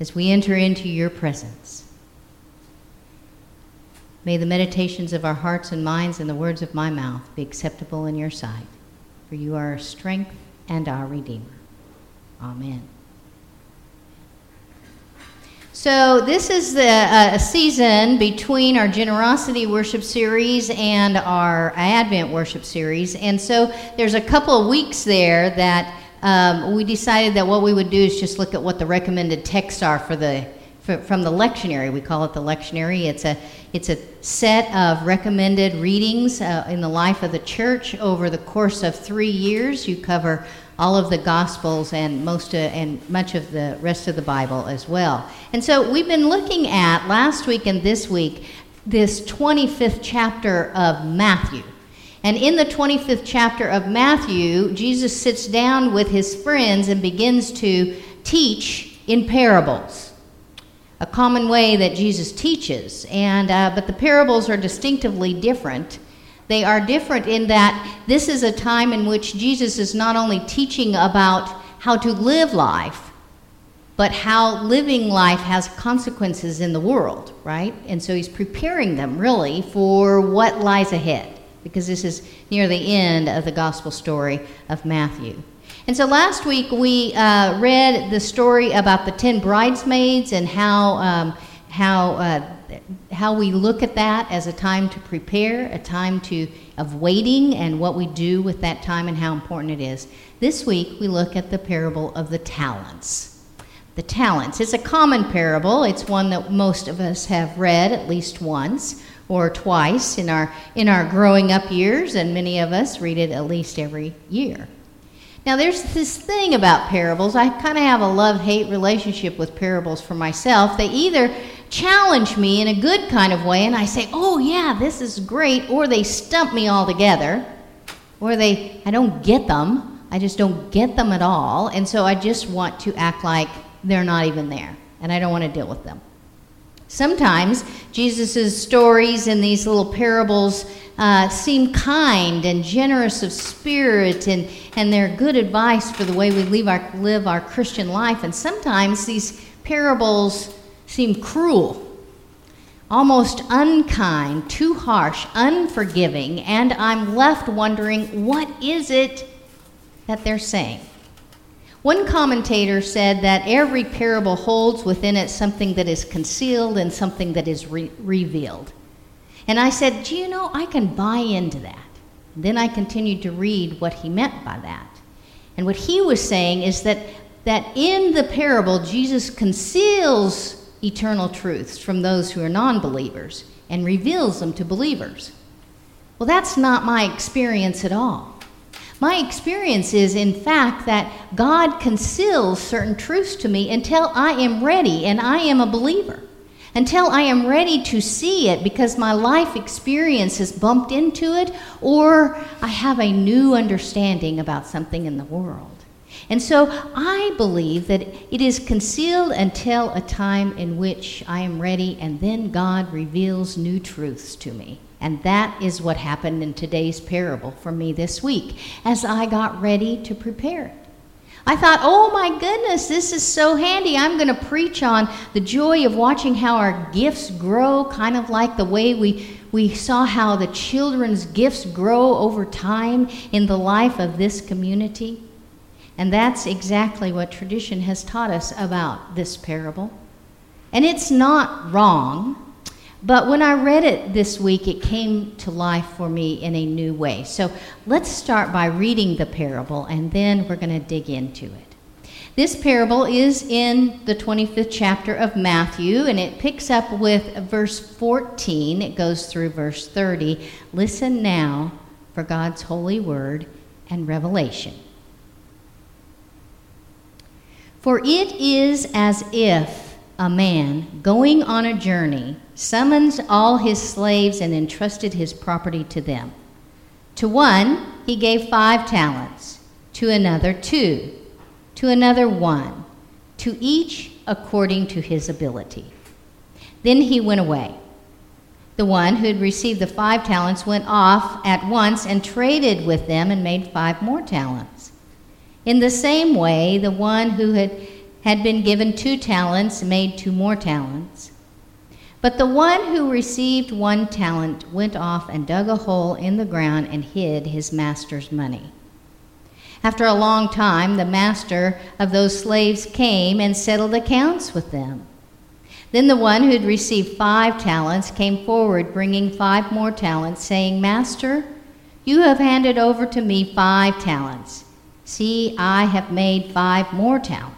as we enter into your presence. May the meditations of our hearts and minds and the words of my mouth be acceptable in your sight, for you are our strength and our Redeemer. Amen. So, this is the uh, season between our generosity worship series and our Advent worship series. And so, there's a couple of weeks there that um, we decided that what we would do is just look at what the recommended texts are for the from the lectionary. We call it the lectionary. It's a it's a set of recommended readings uh, in the life of the church over the course of three years. You cover all of the Gospels and most of, and much of the rest of the Bible as well. And so we've been looking at last week and this week this 25th chapter of Matthew. And in the 25th chapter of Matthew, Jesus sits down with his friends and begins to teach in parables. A common way that Jesus teaches, and uh, but the parables are distinctively different they are different in that this is a time in which Jesus is not only teaching about how to live life, but how living life has consequences in the world, right? And so he's preparing them really for what lies ahead, because this is near the end of the gospel story of Matthew. And so last week we uh, read the story about the ten bridesmaids and how, um, how uh, how we look at that as a time to prepare, a time to of waiting, and what we do with that time and how important it is. This week we look at the parable of the talents. The talents. It's a common parable. It's one that most of us have read at least once or twice in our in our growing up years, and many of us read it at least every year. Now, there's this thing about parables. I kind of have a love hate relationship with parables for myself. They either challenge me in a good kind of way, and I say, oh, yeah, this is great, or they stump me altogether, or they, I don't get them. I just don't get them at all, and so I just want to act like they're not even there, and I don't want to deal with them. Sometimes Jesus' stories and these little parables uh, seem kind and generous of spirit, and, and they're good advice for the way we our, live our Christian life. And sometimes these parables seem cruel, almost unkind, too harsh, unforgiving, and I'm left wondering what is it that they're saying? One commentator said that every parable holds within it something that is concealed and something that is re- revealed. And I said, Do you know, I can buy into that. Then I continued to read what he meant by that. And what he was saying is that, that in the parable, Jesus conceals eternal truths from those who are non believers and reveals them to believers. Well, that's not my experience at all. My experience is, in fact, that God conceals certain truths to me until I am ready and I am a believer. Until I am ready to see it because my life experience has bumped into it or I have a new understanding about something in the world. And so I believe that it is concealed until a time in which I am ready, and then God reveals new truths to me. And that is what happened in today's parable for me this week as I got ready to prepare it. I thought, oh my goodness, this is so handy. I'm going to preach on the joy of watching how our gifts grow, kind of like the way we, we saw how the children's gifts grow over time in the life of this community. And that's exactly what tradition has taught us about this parable. And it's not wrong, but when I read it this week, it came to life for me in a new way. So let's start by reading the parable, and then we're going to dig into it. This parable is in the 25th chapter of Matthew, and it picks up with verse 14. It goes through verse 30. Listen now for God's holy word and revelation. For it is as if a man going on a journey summons all his slaves and entrusted his property to them. To one he gave five talents, to another two, to another one, to each according to his ability. Then he went away. The one who had received the five talents went off at once and traded with them and made five more talents. In the same way, the one who had, had been given two talents made two more talents. But the one who received one talent went off and dug a hole in the ground and hid his master's money. After a long time, the master of those slaves came and settled accounts with them. Then the one who had received five talents came forward, bringing five more talents, saying, Master, you have handed over to me five talents. See, I have made five more talents.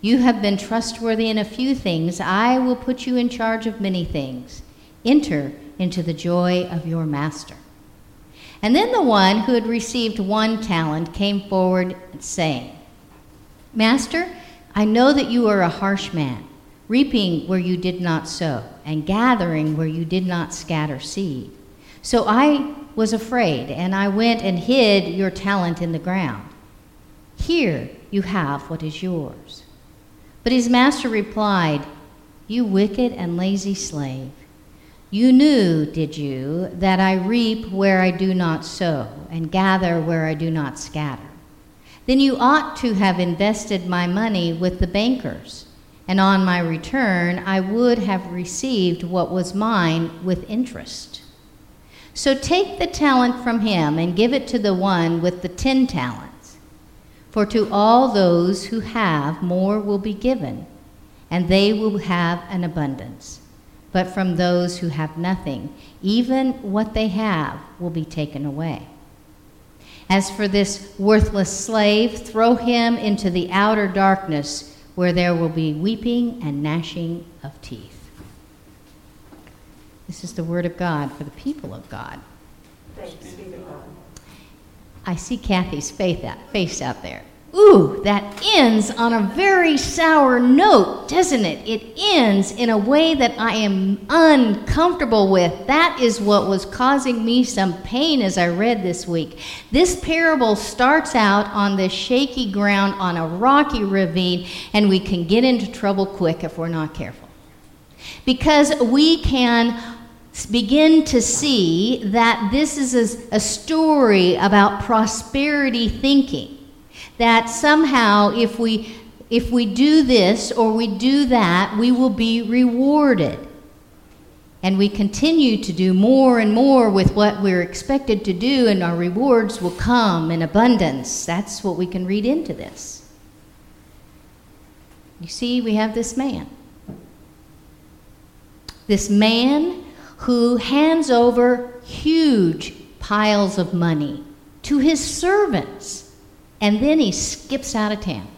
You have been trustworthy in a few things. I will put you in charge of many things. Enter into the joy of your master. And then the one who had received one talent came forward, saying, Master, I know that you are a harsh man, reaping where you did not sow, and gathering where you did not scatter seed. So I was afraid, and I went and hid your talent in the ground. Here you have what is yours. But his master replied, You wicked and lazy slave. You knew, did you, that I reap where I do not sow, and gather where I do not scatter? Then you ought to have invested my money with the bankers, and on my return I would have received what was mine with interest. So take the talent from him and give it to the one with the ten talents. For to all those who have, more will be given, and they will have an abundance but from those who have nothing. Even what they have will be taken away. As for this worthless slave, throw him into the outer darkness where there will be weeping and gnashing of teeth. This is the word of God for the people of God. Thanks be to God. I see Kathy's face out there. Ooh, that ends on a very sour note, doesn't it? It ends in a way that I am uncomfortable with. That is what was causing me some pain as I read this week. This parable starts out on the shaky ground on a rocky ravine, and we can get into trouble quick if we're not careful. Because we can begin to see that this is a, a story about prosperity thinking that somehow if we if we do this or we do that, we will be rewarded. And we continue to do more and more with what we're expected to do, and our rewards will come in abundance. That's what we can read into this. You see, we have this man. This man who hands over huge piles of money to his servants and then he skips out of town.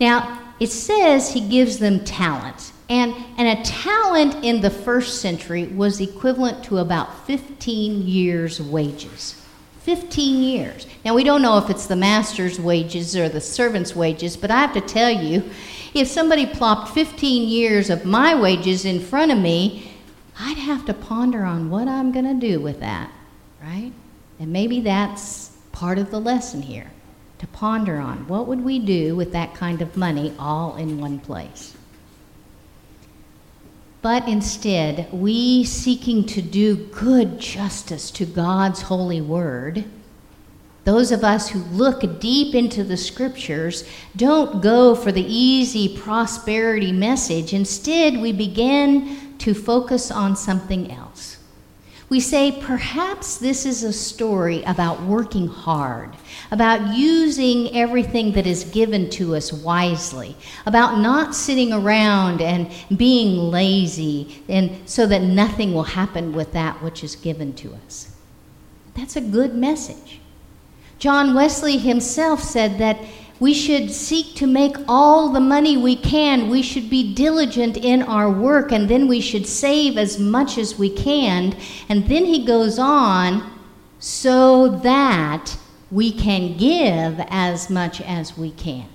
Now, it says he gives them talents. And, and a talent in the first century was equivalent to about 15 years' wages. 15 years. Now, we don't know if it's the master's wages or the servant's wages, but I have to tell you, if somebody plopped 15 years of my wages in front of me, I'd have to ponder on what I'm going to do with that, right? And maybe that's part of the lesson here to ponder on. What would we do with that kind of money all in one place? But instead, we seeking to do good justice to God's holy word, those of us who look deep into the scriptures don't go for the easy prosperity message. Instead, we begin to focus on something else. We say perhaps this is a story about working hard, about using everything that is given to us wisely, about not sitting around and being lazy, and so that nothing will happen with that which is given to us. That's a good message. John Wesley himself said that we should seek to make all the money we can. We should be diligent in our work, and then we should save as much as we can. And then he goes on, so that we can give as much as we can.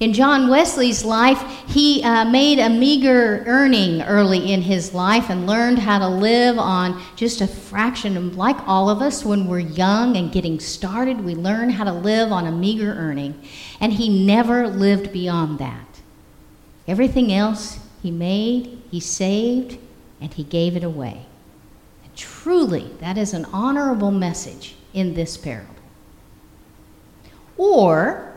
In John Wesley's life, he uh, made a meager earning early in his life and learned how to live on just a fraction of, like all of us, when we're young and getting started, we learn how to live on a meager earning. And he never lived beyond that. Everything else he made, he saved, and he gave it away. And truly, that is an honorable message in this parable. Or,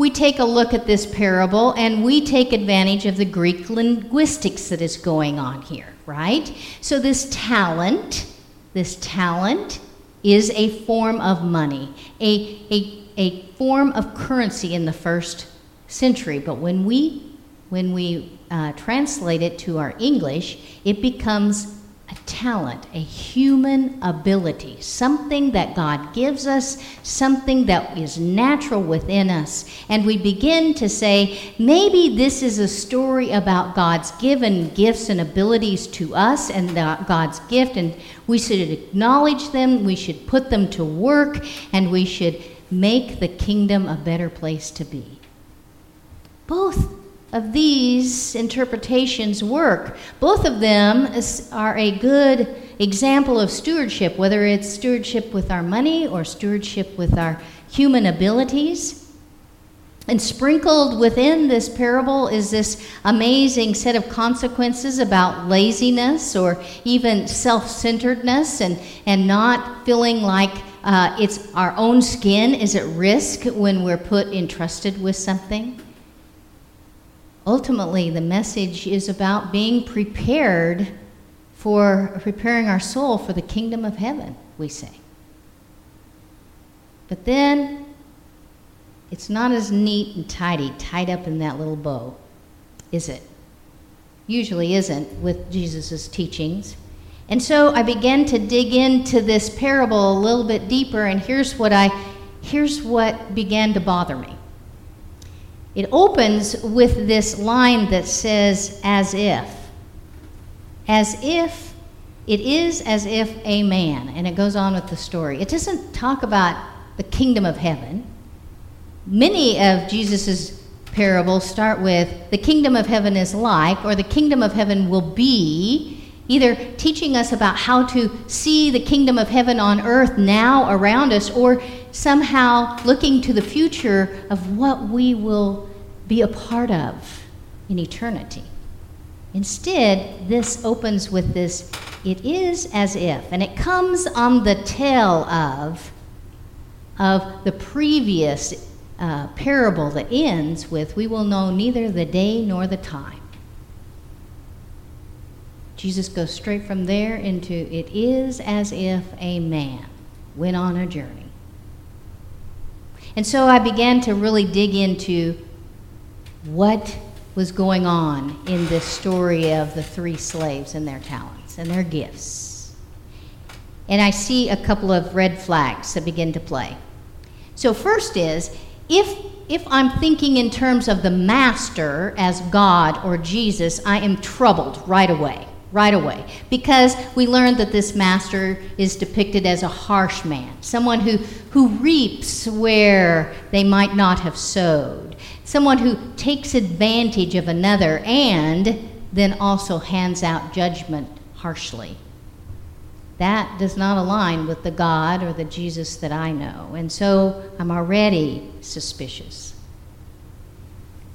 we take a look at this parable and we take advantage of the Greek linguistics that is going on here, right? So, this talent, this talent is a form of money, a, a, a form of currency in the first century. But when we, when we uh, translate it to our English, it becomes talent, a human ability, something that God gives us, something that is natural within us. And we begin to say, maybe this is a story about God's given gifts and abilities to us and God's gift, and we should acknowledge them, we should put them to work, and we should make the kingdom a better place to be. Both of these interpretations work. Both of them are a good example of stewardship, whether it's stewardship with our money or stewardship with our human abilities. And sprinkled within this parable is this amazing set of consequences about laziness or even self centeredness and, and not feeling like uh, it's our own skin is at risk when we're put entrusted with something. Ultimately, the message is about being prepared for preparing our soul for the kingdom of heaven, we say. But then it's not as neat and tidy, tied up in that little bow, is it? Usually isn't with Jesus' teachings. And so I began to dig into this parable a little bit deeper, and here's what I here's what began to bother me. It opens with this line that says, as if. As if, it is as if a man. And it goes on with the story. It doesn't talk about the kingdom of heaven. Many of Jesus' parables start with, the kingdom of heaven is like, or the kingdom of heaven will be either teaching us about how to see the kingdom of heaven on earth now around us, or somehow looking to the future of what we will be a part of in eternity. Instead, this opens with this it is as if, and it comes on the tail of, of the previous uh, parable that ends with, We will know neither the day nor the time. Jesus goes straight from there into it is as if a man went on a journey. And so I began to really dig into what was going on in this story of the three slaves and their talents and their gifts. And I see a couple of red flags that begin to play. So, first is if if I'm thinking in terms of the master as God or Jesus, I am troubled right away right away because we learned that this master is depicted as a harsh man, someone who, who reaps where they might not have sowed, someone who takes advantage of another and then also hands out judgment harshly. That does not align with the God or the Jesus that I know. And so I'm already suspicious.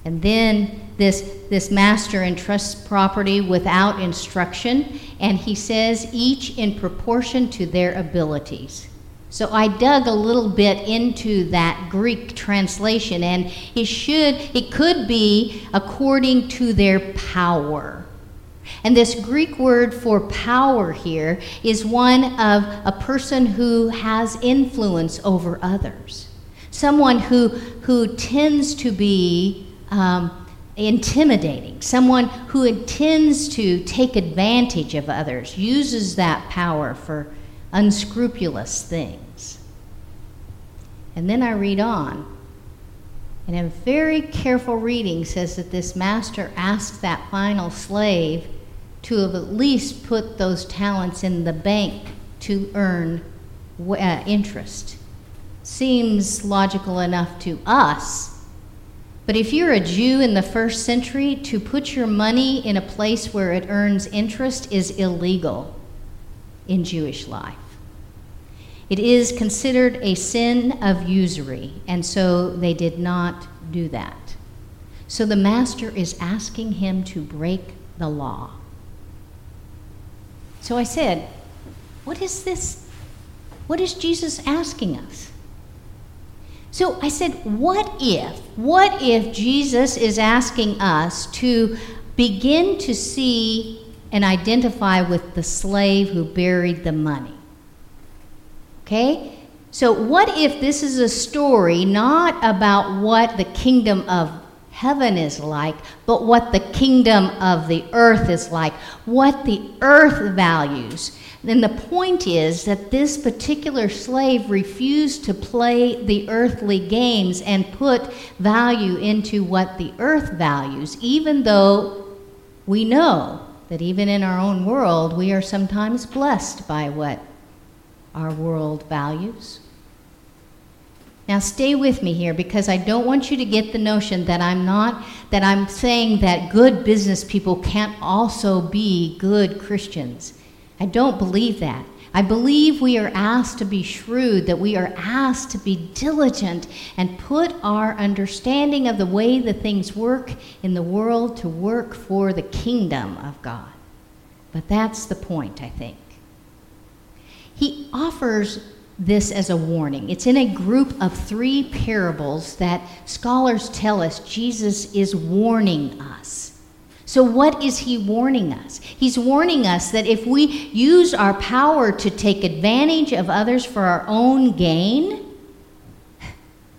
And then this, this master entrusts property without instruction, and he says, each in proportion to their abilities. So I dug a little bit into that Greek translation, and it should, it could be according to their power. And this Greek word for power here is one of a person who has influence over others, someone who, who tends to be um, intimidating, someone who intends to take advantage of others, uses that power for unscrupulous things. And then I read on. And a very careful reading says that this master asked that final slave to have at least put those talents in the bank to earn uh, interest. Seems logical enough to us But if you're a Jew in the first century, to put your money in a place where it earns interest is illegal in Jewish life. It is considered a sin of usury, and so they did not do that. So the master is asking him to break the law. So I said, What is this? What is Jesus asking us? So I said, What if? What if Jesus is asking us to begin to see and identify with the slave who buried the money? Okay? So, what if this is a story not about what the kingdom of heaven is like, but what the kingdom of the earth is like, what the earth values? Then the point is that this particular slave refused to play the earthly games and put value into what the earth values, even though we know that even in our own world, we are sometimes blessed by what our world values. Now stay with me here because I don't want you to get the notion that I'm not that I'm saying that good business people can't also be good Christians. I don't believe that. I believe we are asked to be shrewd, that we are asked to be diligent and put our understanding of the way the things work in the world to work for the kingdom of God. But that's the point, I think he offers this as a warning. It's in a group of three parables that scholars tell us Jesus is warning us. So, what is he warning us? He's warning us that if we use our power to take advantage of others for our own gain,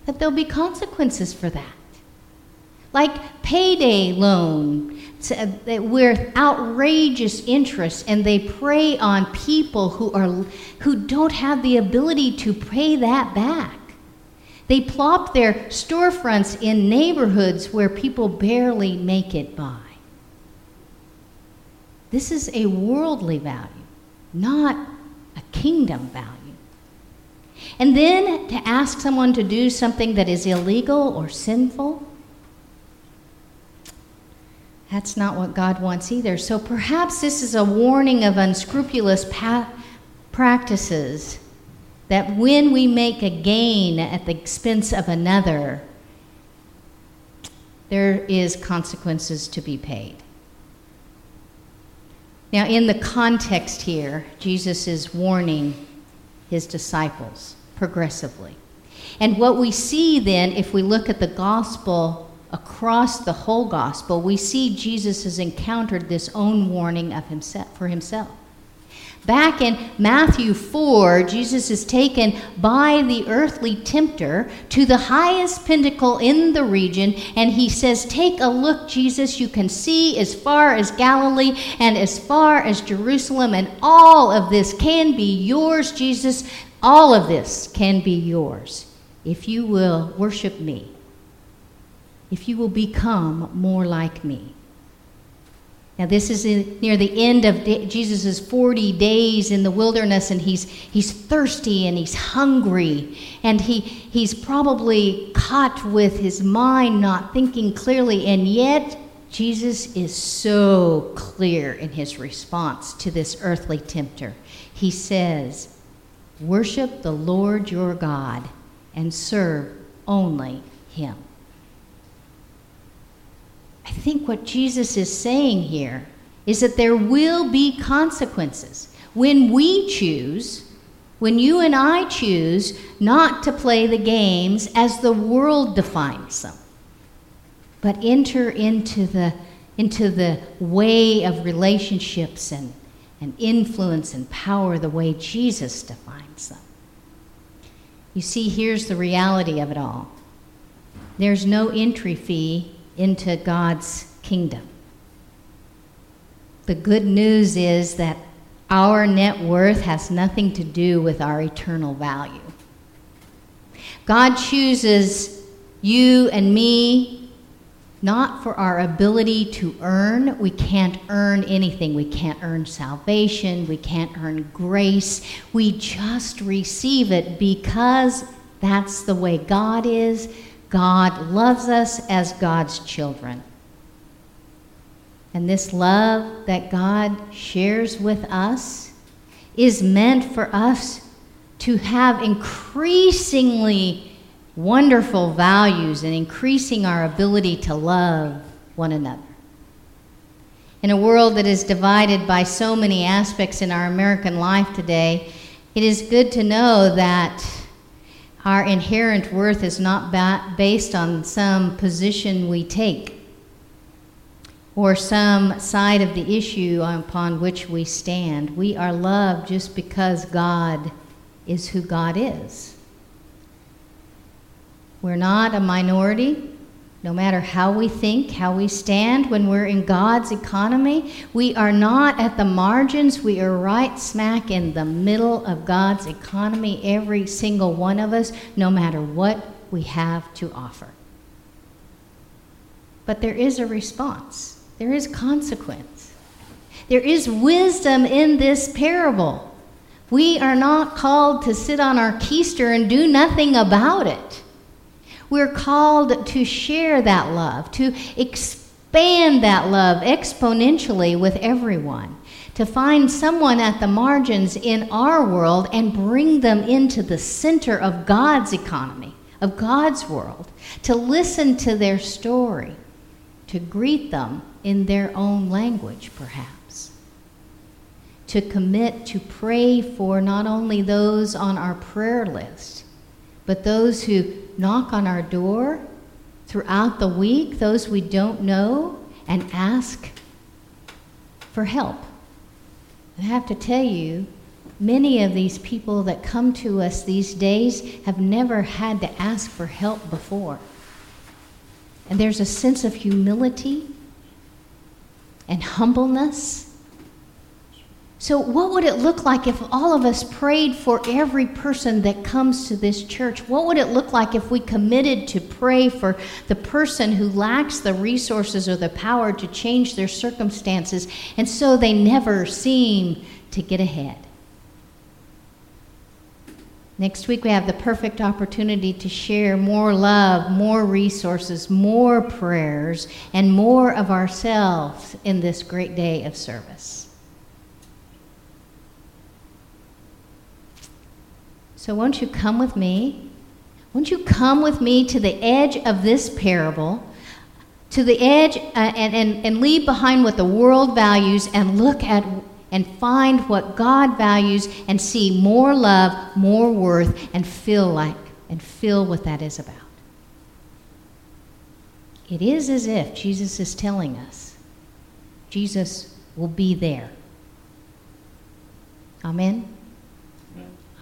that there'll be consequences for that. Like payday loan with outrageous interest and they prey on people who are who don't have the ability to pay that back. They plop their storefronts in neighborhoods where people barely make it by. This is a worldly value not a kingdom value. And then to ask someone to do something that is illegal or sinful that's not what God wants either. So perhaps this is a warning of unscrupulous pa- practices that when we make a gain at the expense of another, there is consequences to be paid. Now, in the context here, Jesus is warning his disciples progressively. And what we see then, if we look at the gospel across the whole gospel, we see Jesus has encountered this own warning of himself for himself. Back in Matthew 4, Jesus is taken by the earthly tempter to the highest pinnacle in the region, and he says, Take a look, Jesus. You can see as far as Galilee and as far as Jerusalem, and all of this can be yours, Jesus. All of this can be yours if you will worship me if you will become more like me. Now, this is in, near the end of Jesus' 40 days in the wilderness, and he's, he's thirsty and he's hungry, and he, he's probably caught with his mind not thinking clearly, and yet Jesus is so clear in his response to this earthly tempter. He says, Worship the Lord your God and serve only him. I think what Jesus is saying here is that there will be consequences when we choose, when you and I choose not to play the games as the world defines them, but enter into the, into the way of relationships and, and influence and power the way Jesus defines them. You see, here's the reality of it all there's no entry fee into God's kingdom. The good news is that our net worth has nothing to do with our eternal value. God chooses you and me not for our ability to earn. We can't earn anything. We can't earn salvation. We can't earn grace. We just receive it because that's the way God is, God loves us as God's children. And this love that God shares with us is meant for us to have increasingly wonderful values and increasing our ability to love one another. In a world that is divided by so many aspects in our American life today, it is good to know that our inherent worth is not ba- based on some position we take or some side of the issue upon which we stand. We are loved just because God is who God is. We're not a minority. No matter how we think, how we stand, when we're in God's economy, we are not at the margins. We are right smack in the middle of God's economy, every single one of us, no matter what we have to offer. But there is a response, there is consequence, there is wisdom in this parable. We are not called to sit on our keister and do nothing about it. We're called to share that love, to expand that love exponentially with everyone, to find someone at the margins in our world and bring them into the center of God's economy, of God's world, to listen to their story, to greet them in their own language, perhaps. To commit to pray for not only those on our prayer list, but those who knock on our door throughout the week, those we don't know, and ask for help. I have to tell you, many of these people that come to us these days have never had to ask for help before. And there's a sense of humility and humbleness so, what would it look like if all of us prayed for every person that comes to this church? What would it look like if we committed to pray for the person who lacks the resources or the power to change their circumstances and so they never seem to get ahead? Next week, we have the perfect opportunity to share more love, more resources, more prayers, and more of ourselves in this great day of service. So, won't you come with me? Won't you come with me to the edge of this parable, to the edge, uh, and, and, and leave behind what the world values and look at and find what God values and see more love, more worth, and feel like and feel what that is about. It is as if Jesus is telling us Jesus will be there. Amen.